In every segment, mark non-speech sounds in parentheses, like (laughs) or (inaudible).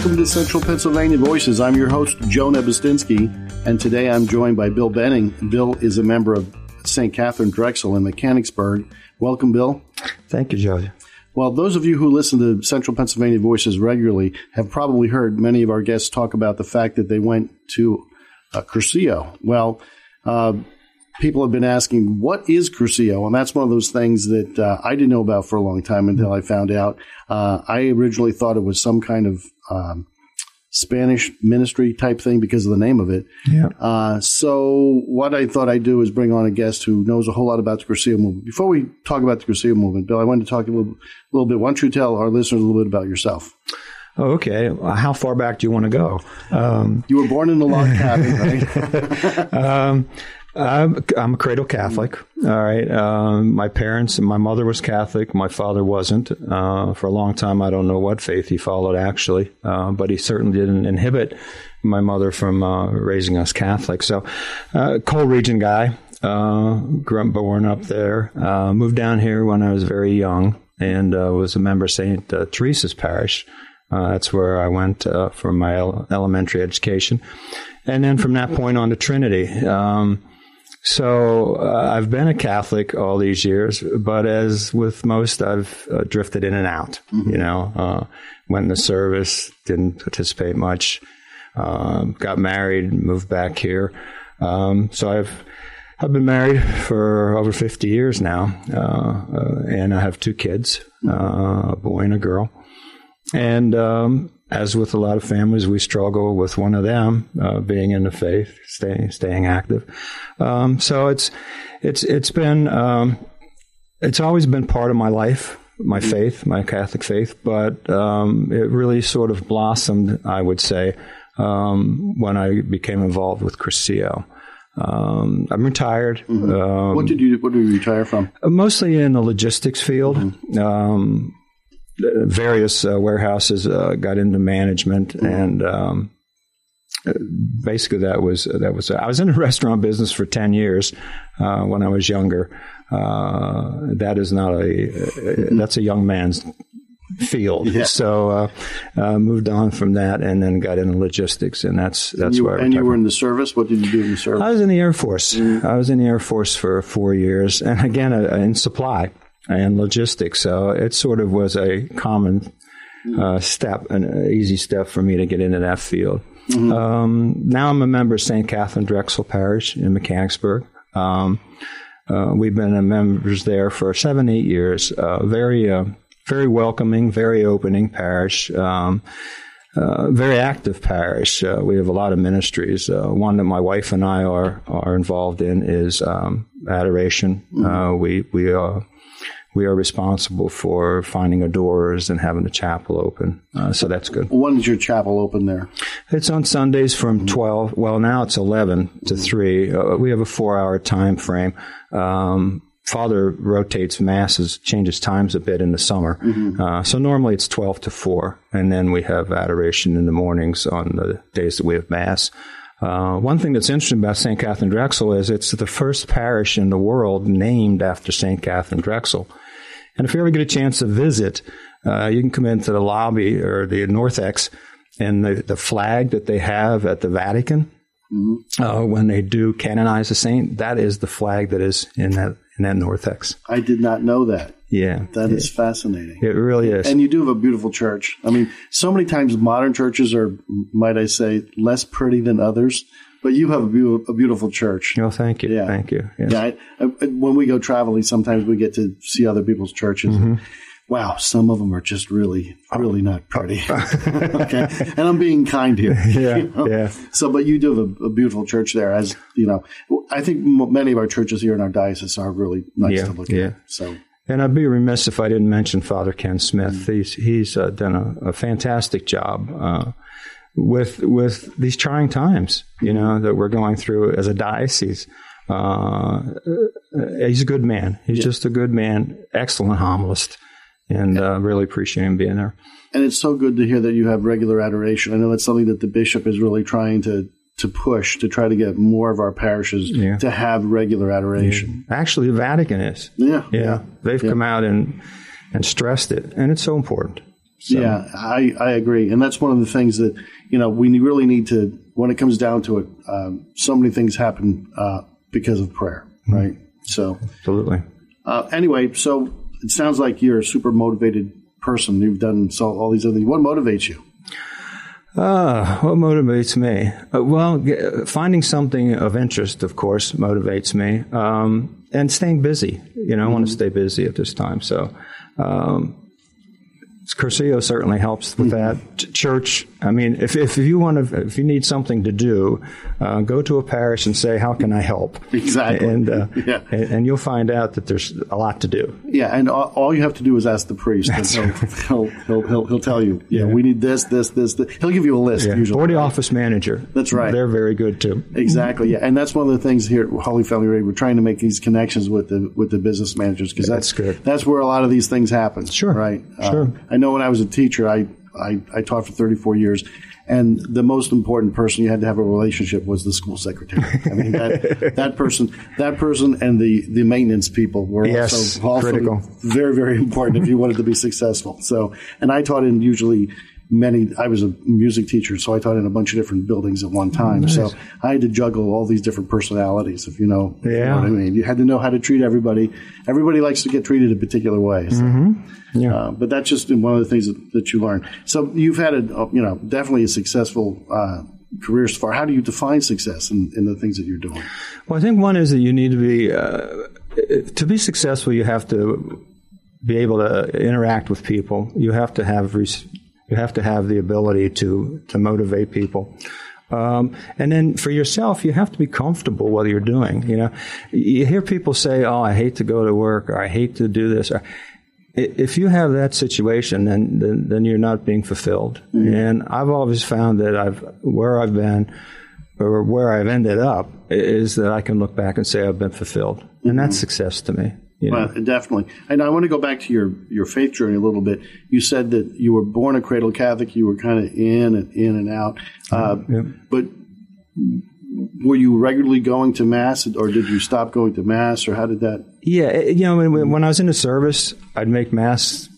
Welcome to Central Pennsylvania Voices. I'm your host, Joe Nebustinsky, and today I'm joined by Bill Benning. Bill is a member of St. Catherine Drexel in Mechanicsburg. Welcome, Bill. Thank you, Joe. Well, those of you who listen to Central Pennsylvania Voices regularly have probably heard many of our guests talk about the fact that they went to uh, Cursillo. Well, uh, people have been asking, what is Cursillo? And that's one of those things that uh, I didn't know about for a long time until I found out. Uh, I originally thought it was some kind of um, Spanish ministry type thing because of the name of it. Yeah. Uh, so what I thought I'd do is bring on a guest who knows a whole lot about the Cursillo movement. Before we talk about the Cursillo movement, Bill, I wanted to talk a little, little bit. Why don't you tell our listeners a little bit about yourself? Oh, okay. How far back do you want to go? Um, you were born in a log cabin, (laughs) right? um, I'm, I'm, a cradle Catholic. All right. Um, my parents, my mother was Catholic. My father wasn't. Uh, for a long time, I don't know what faith he followed actually, uh, but he certainly didn't inhibit my mother from uh, raising us Catholic. So, uh, coal region guy. Uh, grew born up there. Uh, moved down here when I was very young and was a member of St. Teresa's Parish. that's where I went for my ele- elementary education. And then from that point on to Trinity. Um, so uh, I've been a Catholic all these years, but as with most, I've uh, drifted in and out. Mm-hmm. You know, uh, went in the service, didn't participate much. Um, got married, moved back here. Um, so I've I've been married for over 50 years now, uh, uh, and I have two kids, uh, a boy and a girl. And um, as with a lot of families, we struggle with one of them uh, being in the faith, staying staying active. Um, so it's it's it's been um, it's always been part of my life, my faith, my Catholic faith. But um, it really sort of blossomed, I would say, um, when I became involved with Cursillo. Um, I'm retired. Mm-hmm. Um, what did you What did you retire from? Mostly in the logistics field. Mm-hmm various uh, warehouses uh, got into management and um, basically that was that was I was in the (laughs) restaurant business for 10 years uh, when I was younger. Uh, that is not a that's a young man's field. Yeah. so uh, uh, moved on from that and then got into logistics and that's that's and you, where and you were in the service? What did you do in the service? I was in the Air Force. Mm-hmm. I was in the Air Force for four years and again in supply and logistics. So it sort of was a common uh, step, an easy step for me to get into that field. Mm-hmm. Um, now I'm a member of St. Catherine Drexel Parish in Mechanicsburg. Um, uh, we've been members there for seven, eight years. Uh, very, uh, very welcoming, very opening parish. Um, uh, very active parish. Uh, we have a lot of ministries. Uh, one that my wife and I are are involved in is um, adoration. Mm-hmm. we we we are responsible for finding the doors and having the chapel open. Uh, so that's good. When is your chapel open there? It's on Sundays from mm-hmm. 12. Well, now it's 11 to mm-hmm. 3. Uh, we have a four hour time frame. Um, Father rotates masses, changes times a bit in the summer. Mm-hmm. Uh, so normally it's 12 to 4. And then we have adoration in the mornings on the days that we have Mass. Uh, one thing that's interesting about St. Catherine Drexel is it's the first parish in the world named after St. Catherine Drexel. And if you ever get a chance to visit, uh, you can come into the lobby or the narthex and the, the flag that they have at the Vatican mm-hmm. uh, when they do canonize a saint, that is the flag that is in that in that narthex. I did not know that. Yeah, that is fascinating. It really is. And you do have a beautiful church. I mean, so many times modern churches are, might I say, less pretty than others. But you have a, be- a beautiful church. Oh, thank you. Yeah. Thank you. Yes. Yeah. I, I, when we go traveling, sometimes we get to see other people's churches. Mm-hmm. Wow, some of them are just really, really not pretty. (laughs) okay. And I'm being kind here. (laughs) Yeah. You know? Yeah. So, but you do have a, a, beautiful church there, as you know. I think many of our churches here in our diocese are really nice yeah, to look yeah. at. So. And I'd be remiss if I didn't mention Father Ken Smith. Mm-hmm. He's he's uh, done a, a, fantastic job uh, with with these trying times, you know, that we're going through as a diocese. Uh, he's a good man. He's yeah. just a good man, excellent homilist, and uh, really appreciate him being there. And it's so good to hear that you have regular adoration. I know that's something that the bishop is really trying to to push to try to get more of our parishes yeah. to have regular adoration. Yeah. Actually, the Vatican is. Yeah, yeah. They've come out and and stressed it, and it's so important. So. Yeah, I, I agree. And that's one of the things that, you know, we really need to, when it comes down to it, um, so many things happen uh, because of prayer, Mm-hmm. right? So, Absolutely. uh, anyway, so it sounds like you're a super motivated person. You've done so all these other things. What motivates you? Ah, what motivates me? Uh, well, g- finding something of interest, of course, motivates me, um, and staying busy. You know, I want to stay busy at this time. So, um, Cursillo certainly helps with that. Church, I mean, if, if you want to, if you need something to do, uh, go to a parish and say, "How can I help?" Exactly. and, uh, (laughs) Yeah. and and you'll find out that there's a lot to do. Yeah, and all, all you have to do is ask the priest, and he'll, (laughs) he'll, he'll, he'll, he'll tell you, yeah, we need this, this, this, this. He'll give you a list Yeah. usually. Or the office manager. That's right. They're very good too. Exactly, yeah, and that's one of the things here at Holy Family Radio. We're trying to make these connections with the with the business managers because that's That's good. That's where a lot of these things happen. Sure, right? Uh, sure. I know when I was a teacher, I, I I taught for 34 years, and the most important person you had to have a relationship was the school secretary. I mean that (laughs) that person, that person, and the the maintenance people were Yes, also, also critical. very very important if you wanted to be successful. So, and I taught in usually many. I was a music teacher, so I taught in a bunch of different buildings at one time. So I had to juggle all these different personalities. If you know, if you know Yeah. what I mean, you had to know how to treat everybody. Everybody likes to get treated a particular way. So. Yeah. Uh, but that's just one of the things that, that you learn. So you've had a, you know, definitely a successful uh, career so far. How do you define success in, in the things that you're doing? Well, I think one is that you need to be uh, to be successful. You have to be able to interact with people. You have to have res- you have to have the ability to to motivate people. Um, and then for yourself, you have to be comfortable what you're doing. You know, you hear people say, "Oh, I hate to go to work," or "I hate to do this." Or, if you have that situation, then then, then you're not being fulfilled. And I've always found that I've where I've been or where I've ended up is that I can look back and say I've been fulfilled, and that's success to me. Well, definitely. And I want to go back to your, your faith journey a little bit. You said that you were born a cradle Catholic. You were kind of in and in and out. Uh, But were you regularly going to mass, or did you stop going to mass, or how did that? Yeah, you know, when, when I was in the service, I'd make mass,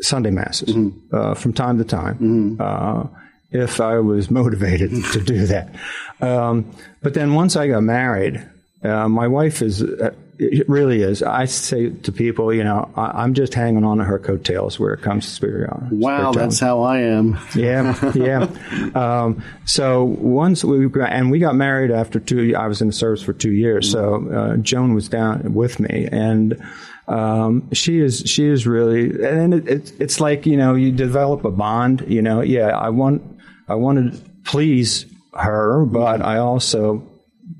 Sunday masses, uh, from time to time, uh, if I was motivated (laughs) to do that. Um, but then once I got married, uh, my wife is, uh, it really is. I say to people, you know, I, I'm just hanging on to her coattails where it comes to spirit. Wow, that's how I am. (laughs) yeah, yeah. Um, so once we got, and we got married after two. I was in the service for two years. So uh, Joan was down with me, and um, she is she is really, and it, it, it's like you know you develop a bond. You know, yeah, I want I want to please her, but I also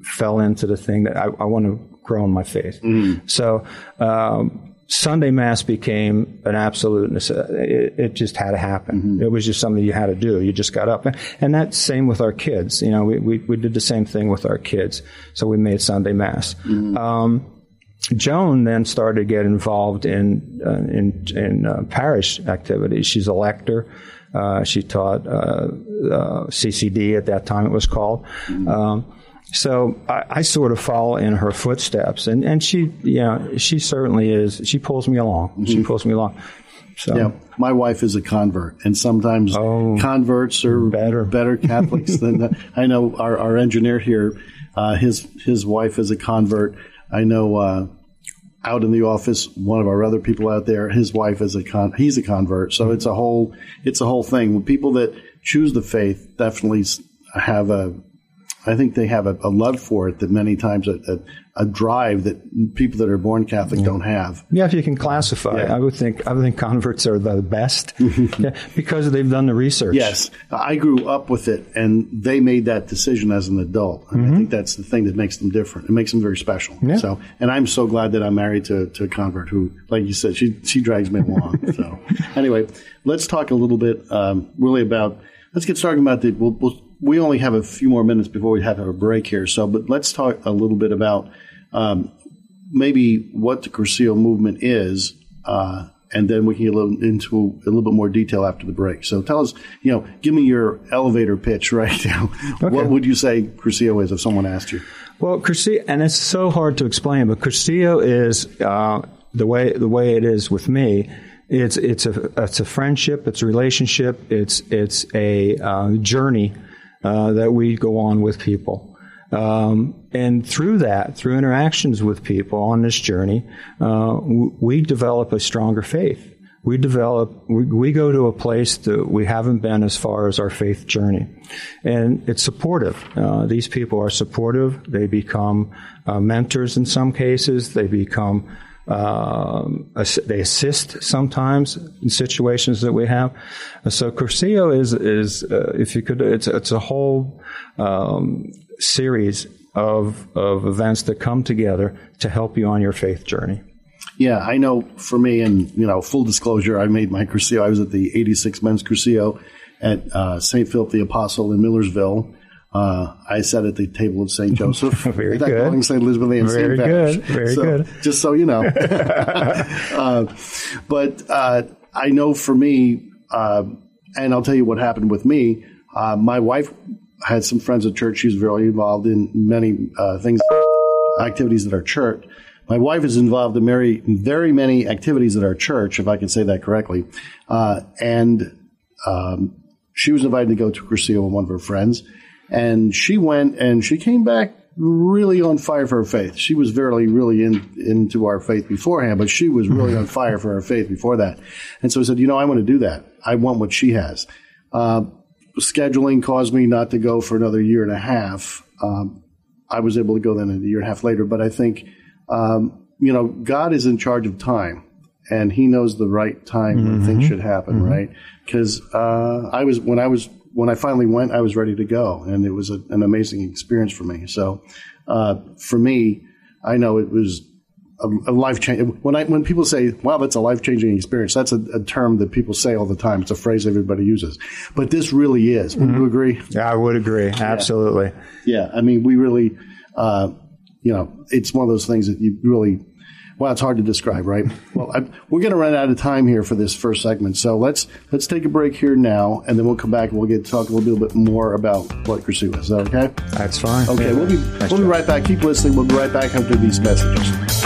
fell into the thing that I, I want to grow in my faith. So. Um, Sunday Mass became an absolute necessity. It, it just had to happen. It was just something you had to do. You just got up. And that's same with our kids. You know, we, we, we did the same thing with our kids. So we made Sunday Mass. Um, Joan then started to get involved in uh, in, in uh, parish activities. She's a lector. Uh, she taught uh, uh, CCD at that time. It was called. Um, so I, I sort of follow in her footsteps, and and she, you know, she certainly is. She pulls me along. She pulls me along. So Yeah, my wife is a convert, and sometimes converts are Better. better Catholics (laughs) than the, I know. Our, our engineer here, uh, his his wife is a convert. I know uh, out in the office, one of our other people out there, his wife is a con. He's a convert, so it's a whole it's a whole thing. When people that choose the faith definitely have a I think they have a, a love for it that many times a, a, a drive that people that are born Catholic don't have. yeah, if you can classify, Yeah. I would think I would think converts are the best (laughs) yeah, because they've done the research. Yes, I grew up with it, and they made that decision as an adult. And I think that's the thing that makes them different. It makes them very special. Mm-hmm. Yeah. So, and I'm so glad that I'm married to, to a convert who, like you said, she she drags me along. so, (laughs) anyway, let's talk a little bit, um, really about. Let's get started about the. We'll, we'll, we only have a few more minutes before we have a break here. So, but let's talk a little bit about um, maybe what the Cursillo movement is, uh, and then we can get a little into a little bit more detail after the break. So tell us, you know, give me your elevator pitch (laughs) right now. What would you say Cursillo is if someone asked you? Well, Cursillo, and it's so hard to explain, but Cursillo is uh, the way the way it is with me It's it's a it's a friendship. It's a relationship. It's it's a uh, journey uh, that we go on with people. Um, and through that, through interactions with people on this journey, uh, we develop a stronger faith. We develop, we, we, go to a place that we haven't been as far as our faith journey. And it's supportive. Uh, these people are supportive. They become uh, mentors in some cases. They become um, they assist sometimes in situations that we have. So Cursillo is is uh, if you could, it's it's a whole um, series of of events that come together to help you on your faith journey. Yeah, I know. For me, and you know, full disclosure, I made my Cursillo. I was at the '86 Men's Cursillo at uh, St. Philip the Apostle in Millersville. Uh, I sat at the table of St. Joseph. (laughs) Very good. St. Elizabeth and Very St. good. Very so, good. Just so you know. (laughs) (laughs) uh, but uh, I know for me, uh, and I'll tell you what happened with me. Uh, my wife had some friends at church. She was very involved in many uh, things, activities at our church. My wife is involved in very, very many activities at our church, if I can say that correctly. and um, she was invited to go to Cursillo with one of her friends and she went and she came back really on fire for her faith. She was very, really in, into our faith beforehand, but she was really on fire for her faith before that. And so I said, you know, I want to do that. I want what she has. Uh, scheduling caused me not to go for another year and a half. Um, I was able to go then a year and a half later, but I think, um, you know, God is in charge of time and he knows the right time mm-hmm. when things should happen, mm-hmm. right? Because uh, I was when I was when I finally went, I was ready to go, and it was a, an amazing experience for me. So, uh, for me, I know it was a, a life change. When I when people say, "Wow, that's a life changing experience," that's a, a, term that people say all the time. It's a phrase everybody uses, but this really is. Would mm-hmm. you agree? Yeah, I would agree. Absolutely. Yeah, yeah. I mean, we really, uh, you know, it's one of those things that you really well, it's hard to describe, right? (laughs) well, I, we're going to run out of time here for this first segment, so let's let's take a break here now, and then we'll come back and we'll get to talk a little bit more about what Cursillo is. Is that okay? That's fine. Okay, yeah. we'll be we'll be right back. Keep listening. We'll be right back after these messages.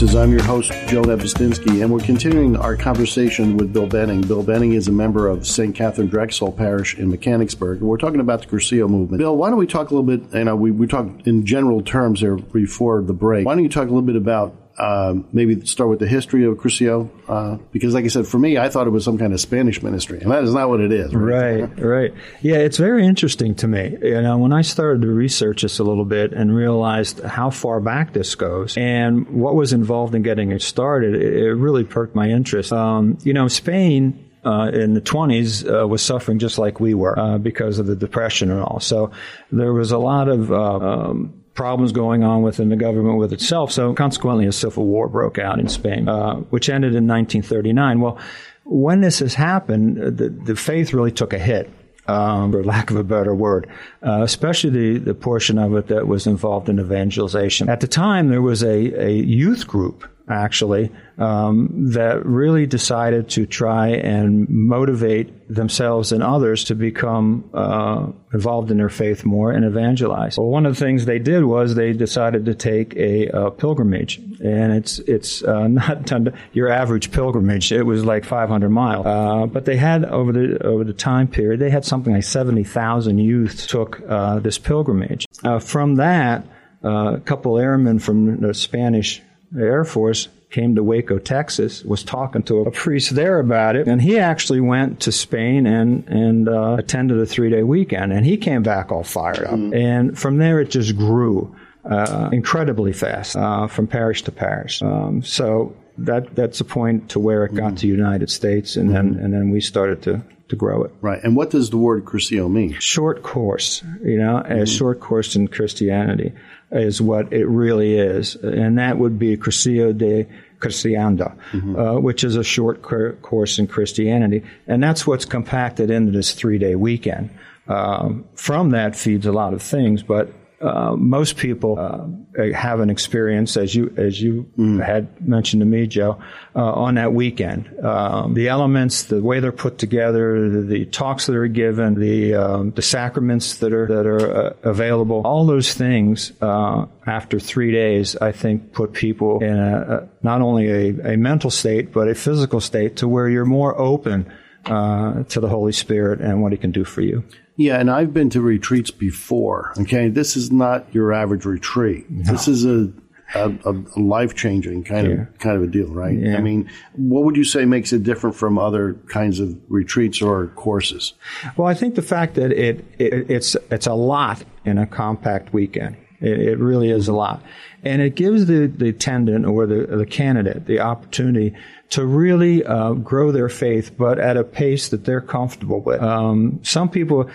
Voices. I'm your host, Joe Nebustinsky, and we're continuing our conversation with Bill Benning. Bill Benning is a member of St. Catherine Drexel Parish in Mechanicsburg, and we're talking about the Cursillo movement. Bill, why don't we talk a little bit, you know, we, we talked in general terms there before the break. Why don't you talk a little bit about uh, maybe start with the history of Cursillo, uh, because, like I said, for me, I thought it was some kind of Spanish ministry, and that is not what it is. Right, right. right. Yeah, it's very interesting to me. You know, when I started to research this a little bit and realized how far back this goes and what was involved in getting it started, it, it really perked my interest. Um, you know, Spain uh, in the 20s uh, was suffering just like we were uh, because of the depression and all. So there was a lot of uh, um, problems going on within the government with itself. So consequently, a civil war broke out in Spain, uh, which ended in 1939. Well, when this has happened, the, the faith really took a hit. Um, for lack of a better word, uh, especially the, the portion of it that was involved in evangelization. At the time, there was a, a youth group actually, um, that really decided to try and motivate themselves and others to become uh, involved in their faith more and evangelize. Well, one of the things they did was they decided to take a, a pilgrimage, and it's it's uh, (laughs) not your average pilgrimage. It was like 500 miles, uh, but they had over the over the time period they had something like 70,000 youth took uh, this pilgrimage. Uh, from that, uh, a couple airmen from the Spanish the Air Force came to Waco, Texas, was talking to a priest there about it, and he actually went to Spain and and uh, attended a three day weekend, and he came back all fired up. Mm. And from there, it just grew uh, incredibly fast uh, from parish to parish. Um, so that that's a point to where it got to United States, and then and then we started to to grow it. Right. And what does the word cursillo mean? Short course, you know, a short course in Christianity is what it really is, and that would be cursillo de Christianda, uh, which is a short cur- course in Christianity, and that's what's compacted into this three-day weekend. Um, from that feeds a lot of things, but uh, most people uh, have an experience, as you as you had mentioned to me, Joe, uh, on that weekend. Um, the elements, the way they're put together, the, the talks that are given, the um, the sacraments that are that are uh, available, all those things uh, after three days, I think, put people in a, a, not only a, a mental state but a physical state to where you're more open uh, to the Holy Spirit and what He can do for you. Yeah, and I've been to retreats before. Okay, this is not your average retreat. This is a a, a life changing kind Yeah. of kind of a deal, right? Yeah. I mean, what would you say makes it different from other kinds of retreats or courses? Well, I think the fact that it, it it's it's a lot in a compact weekend. It, it really is a lot, and it gives the the attendant or the the candidate the opportunity to really uh, grow their faith, but at a pace that they're comfortable with. Um, some people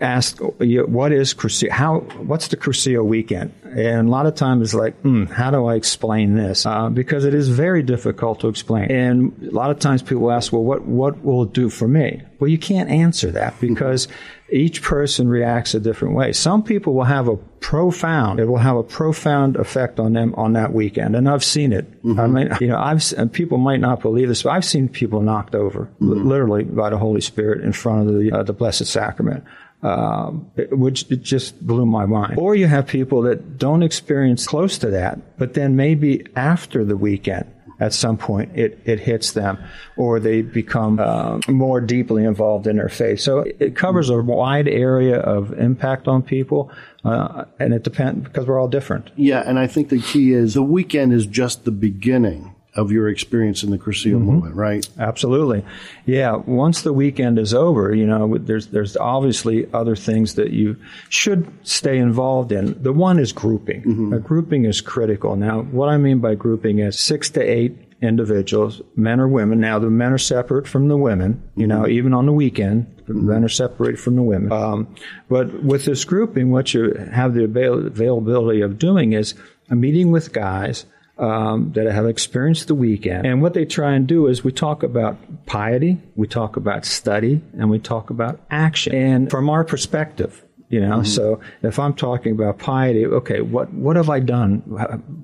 ask, "What is Cursillo? How? What's the Cursillo weekend?" And a lot of times it's like, mm, "How do I explain this?" Uh, because it is very difficult to explain. And a lot of times people ask, "Well, what what will it do for me?" Well, you can't answer that because each person reacts a different way. Some people will have a profound, it will have a profound effect on them on that weekend. And I've seen it. I mean, you know, I've, and people might not believe this, but I've seen people knocked over li- literally by the Holy Spirit in front of the, uh, the Blessed Sacrament. Um, it- which it just blew my mind. Or you have people that don't experience close to that, but then maybe after the weekend, at some point it, it hits them or they become uh, more deeply involved in their faith. So it covers a wide area of impact on people, uh, and it depends because we're all different. Yeah, and I think the key is the weekend is just the beginning of your experience in the Cursillo movement, right? Absolutely, yeah. Once the weekend is over, you know, there's there's obviously other things that you should stay involved in. The one is grouping. Uh, grouping is critical. Now, what I mean by grouping is six to eight individuals, men or women. Now, the men are separate from the women. You know, even on the weekend, the men are separated from the women. Um, but with this grouping, what you have the avail- availability of doing is a meeting with guys um, that have experienced the weekend. And what they try and do is we talk about piety, we talk about study, and we talk about action. And from our perspective, you know, so if I'm talking about piety, okay, what what have I done?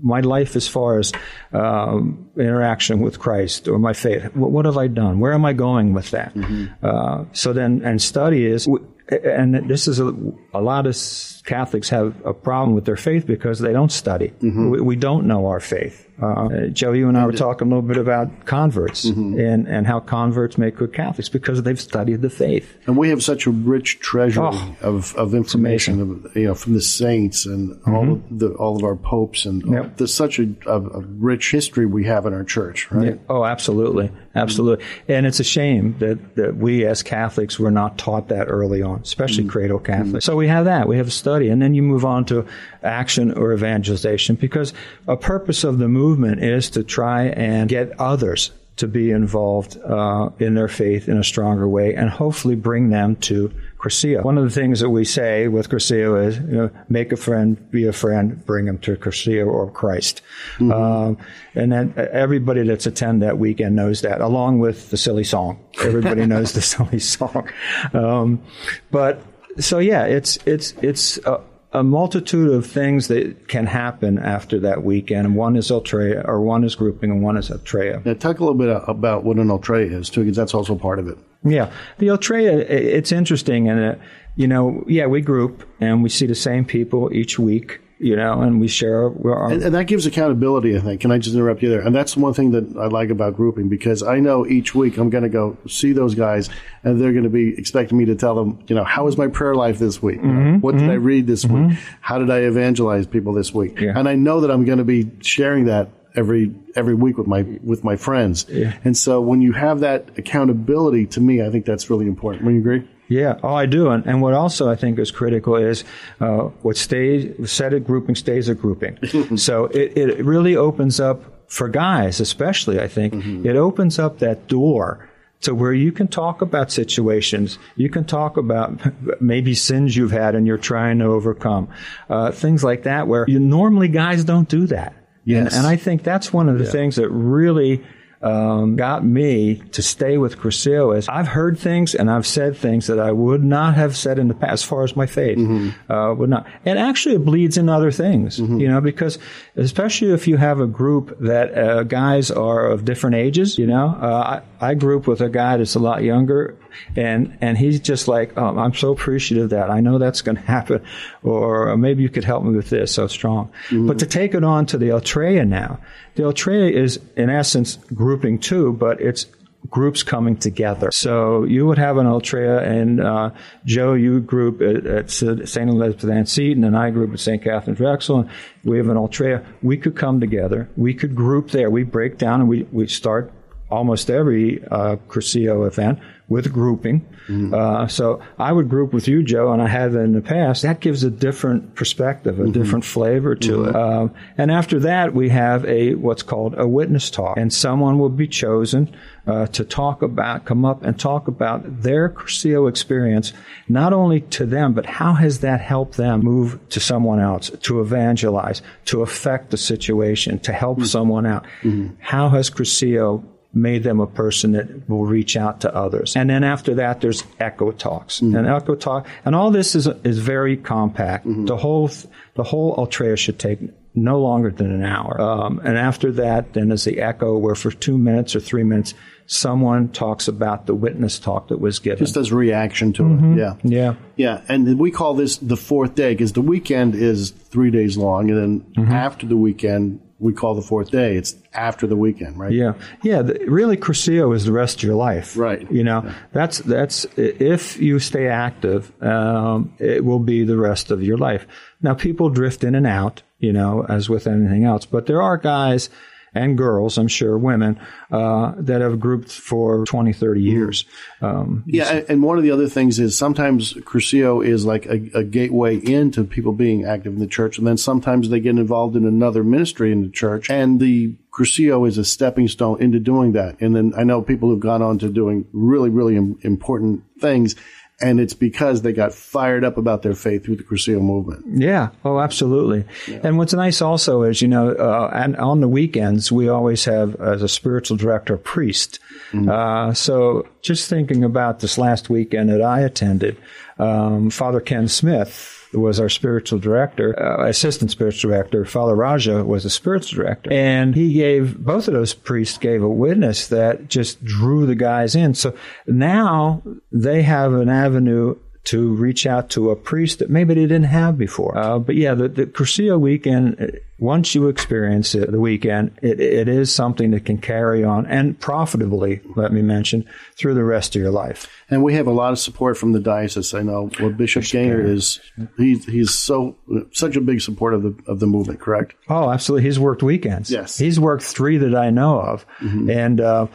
My life as far as um, interaction with Christ or my faith, what, what have I done? Where am I going with that? Uh, so then, and study is, and this is a, a lot of Catholics have a problem with their faith because they don't study. Mm-hmm. We, we don't know our faith. Uh, Joe, you and I were talking a little bit about converts and, and how converts make good Catholics because they've studied the faith. And we have such a rich treasury Oh, of, of information, of, you know, from the saints and all of the all of our popes, and Mm-hmm. Yep. there's such a, a, a rich history we have in our church, right? Oh, absolutely, absolutely. And it's a shame that, that we as Catholics were not taught that early on, especially cradle Catholics. So we have that. We have a study, and then you move on to action or evangelization because a purpose of the movement is to try and get others to be involved uh, in their faith in a stronger way, and hopefully bring them to Cursillo. One of the things that we say with Cursillo is, you know, make a friend, be a friend, bring them to Cursillo or Christ. Um, and then everybody that's attend that weekend knows that, along with the silly song. Everybody knows the (laughs) silly song. Um, but so yeah, it's it's it's a, a multitude of things that can happen after that weekend. One is Ultreya, or one is grouping, and one is Ultreya. Now, talk a little bit about what an Ultreya is too, because that's also part of it. Yeah, the Ultreya, i- it's interesting, and uh, you know, yeah, we group and we see the same people each week, you know, and we share our. our And, and that gives accountability, I think. Can I just interrupt you there? And that's one thing that I like about grouping because I know each week I'm going to go see those guys and they're going to be expecting me to tell them, you know, how was my prayer life this week? Know, mm-hmm. what did I mm-hmm. read this week? Mm-hmm. How did I evangelize people this week? Yeah. And I know that I'm going to be sharing that every every week with my with my friends. And so when you have that accountability to me, I think that's really important. Would you agree? Yeah, oh, I do. And, and what also I think is critical is uh, what stays, said at grouping stays at grouping. (laughs) so it, it really opens up for guys, especially, I think, mm-hmm. it opens up that door to where you can talk about situations, you can talk about (laughs) maybe sins you've had and you're trying to overcome, uh, things like that, where you, normally guys don't do that. Yes. And, and I think that's one of the yeah. things that really um, got me to stay with Cursillo is I've heard things and I've said things that I would not have said in the past as far as my faith mm-hmm. uh, would not. And actually it bleeds in other things, mm-hmm. you know, because especially if you have a group that uh, guys are of different ages, you know, uh, I, I group with a guy that's a lot younger and and he's just like, oh, I'm so appreciative that I know that's going (laughs) to happen, or maybe you could help me with this. So strong, mm-hmm. but to take it on to the Ultreya now, the Ultreya is in essence grouping too, but it's groups coming together. So you would have an Ultreya, and uh, Joe, you group at, at St. Elizabeth Ann Seton, and I group at St. Catherine Drexel, and we have an Ultreya. We could come together. We could group there. We break down and we, we start almost every uh, event with grouping. Mm-hmm. Uh, so I would group with you, Joe, and I have in the past. That gives a different perspective, a mm-hmm. different flavor to mm-hmm. it. Um, and after that, we have a what's called a witness talk, and someone will be chosen uh, to talk about, come up and talk about their Cursillo experience, not only to them, but how has that helped them move to someone else, to evangelize, to affect the situation, to help mm-hmm. someone out. Mm-hmm. How has Cursillo made them a person that will reach out to others. And then after that, there's echo talks mm-hmm. and echo talk, and all this is is very compact. Mm-hmm. The whole the whole Ultreya should take no longer than an hour. Um, and after that, then is the echo, where for two minutes or three minutes, someone talks about the witness talk that was given. Just as reaction to mm-hmm. it. Yeah. Yeah. Yeah. And we call this the fourth day because the weekend is three days long. And then mm-hmm. after the weekend, we call the fourth day. It's after the weekend, right? Yeah, yeah. The, really, Cursillo is the rest of your life, right? You know, yeah. that's that's if you stay active, um, it will be the rest of your life. Now, people drift in and out, you know, as with anything else, but there are guys and girls, I'm sure, women, uh, that have grouped for 20, 30 mm-hmm. years. Um, yeah, and one of the other things is sometimes Cursillo is like a, a, gateway into people being active in the church, and then sometimes they get involved in another ministry in the church, and the Cursillo is a stepping stone into doing that. And then I know people who've gone on to doing really, really important things and it's because they got fired up about their faith through the Cursillo movement. Yeah, oh, absolutely. Yeah. And what's nice also is, you know, uh, and on the weekends we always have as a spiritual director a priest. Mm-hmm. Uh, so just thinking about this last weekend that I attended, um, Father Ken Smith was our spiritual director, uh, assistant spiritual director. Father Raja was a spiritual director. And he gave, both of those priests gave a witness that just drew the guys in. So now they have an avenue to reach out to a priest that maybe they didn't have before. Uh, but yeah, the, the Cursillo weekend, once you experience it, the weekend, it, it is something that can carry on and profitably, let me mention, through the rest of your life. And we have a lot of support from the diocese. I know well, Bishop, Bishop Gainer is he's he's so such a big support of the of the movement. Correct? Oh, absolutely. He's worked weekends. Yes, he's worked three that I know of, mm-hmm. and. Uh,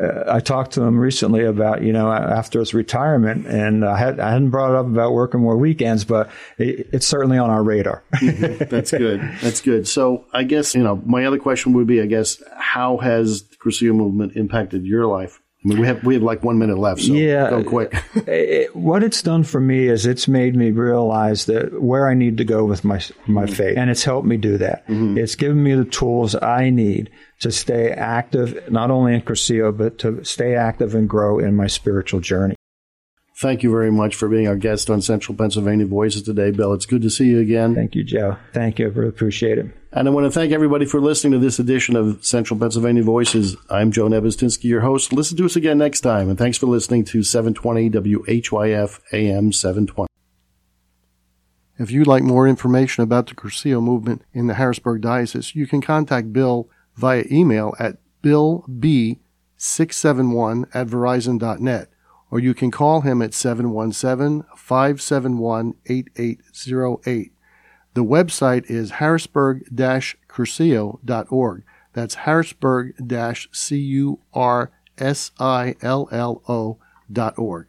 uh, I talked to him recently about you know after his retirement, and I, had, I hadn't brought it up about working more weekends, but it, it's certainly on our radar. (laughs) mm-hmm. That's good. That's good. So I guess you know my other question would be, I guess, how has the Cursillo movement impacted your life? I mean, we have we have like one minute left, so yeah, go quick. (laughs) it, what it's done for me is it's made me realize that where I need to go with my my mm-hmm. faith, and it's helped me do that. Mm-hmm. It's given me the tools I need to stay active, not only in Cursillo, but to stay active and grow in my spiritual journey. Thank you very much for being our guest on Central Pennsylvania Voices today, Bill. It's good to see you again. Thank you, Joe. Thank you. I really appreciate it. And I want to thank everybody for listening to this edition of Central Pennsylvania Voices. I'm Joe Nebustinsky, your host. Listen to us again next time. And thanks for listening to 720 WHYF AM 720. If you'd like more information about the Cursillo movement in the Harrisburg Diocese, you can contact Bill via email at billb671 at verizon.net or you can call him at 717 571 8808. The website is harrisburg cursillo.org. That's harrisburg C U R S I L L O dot org.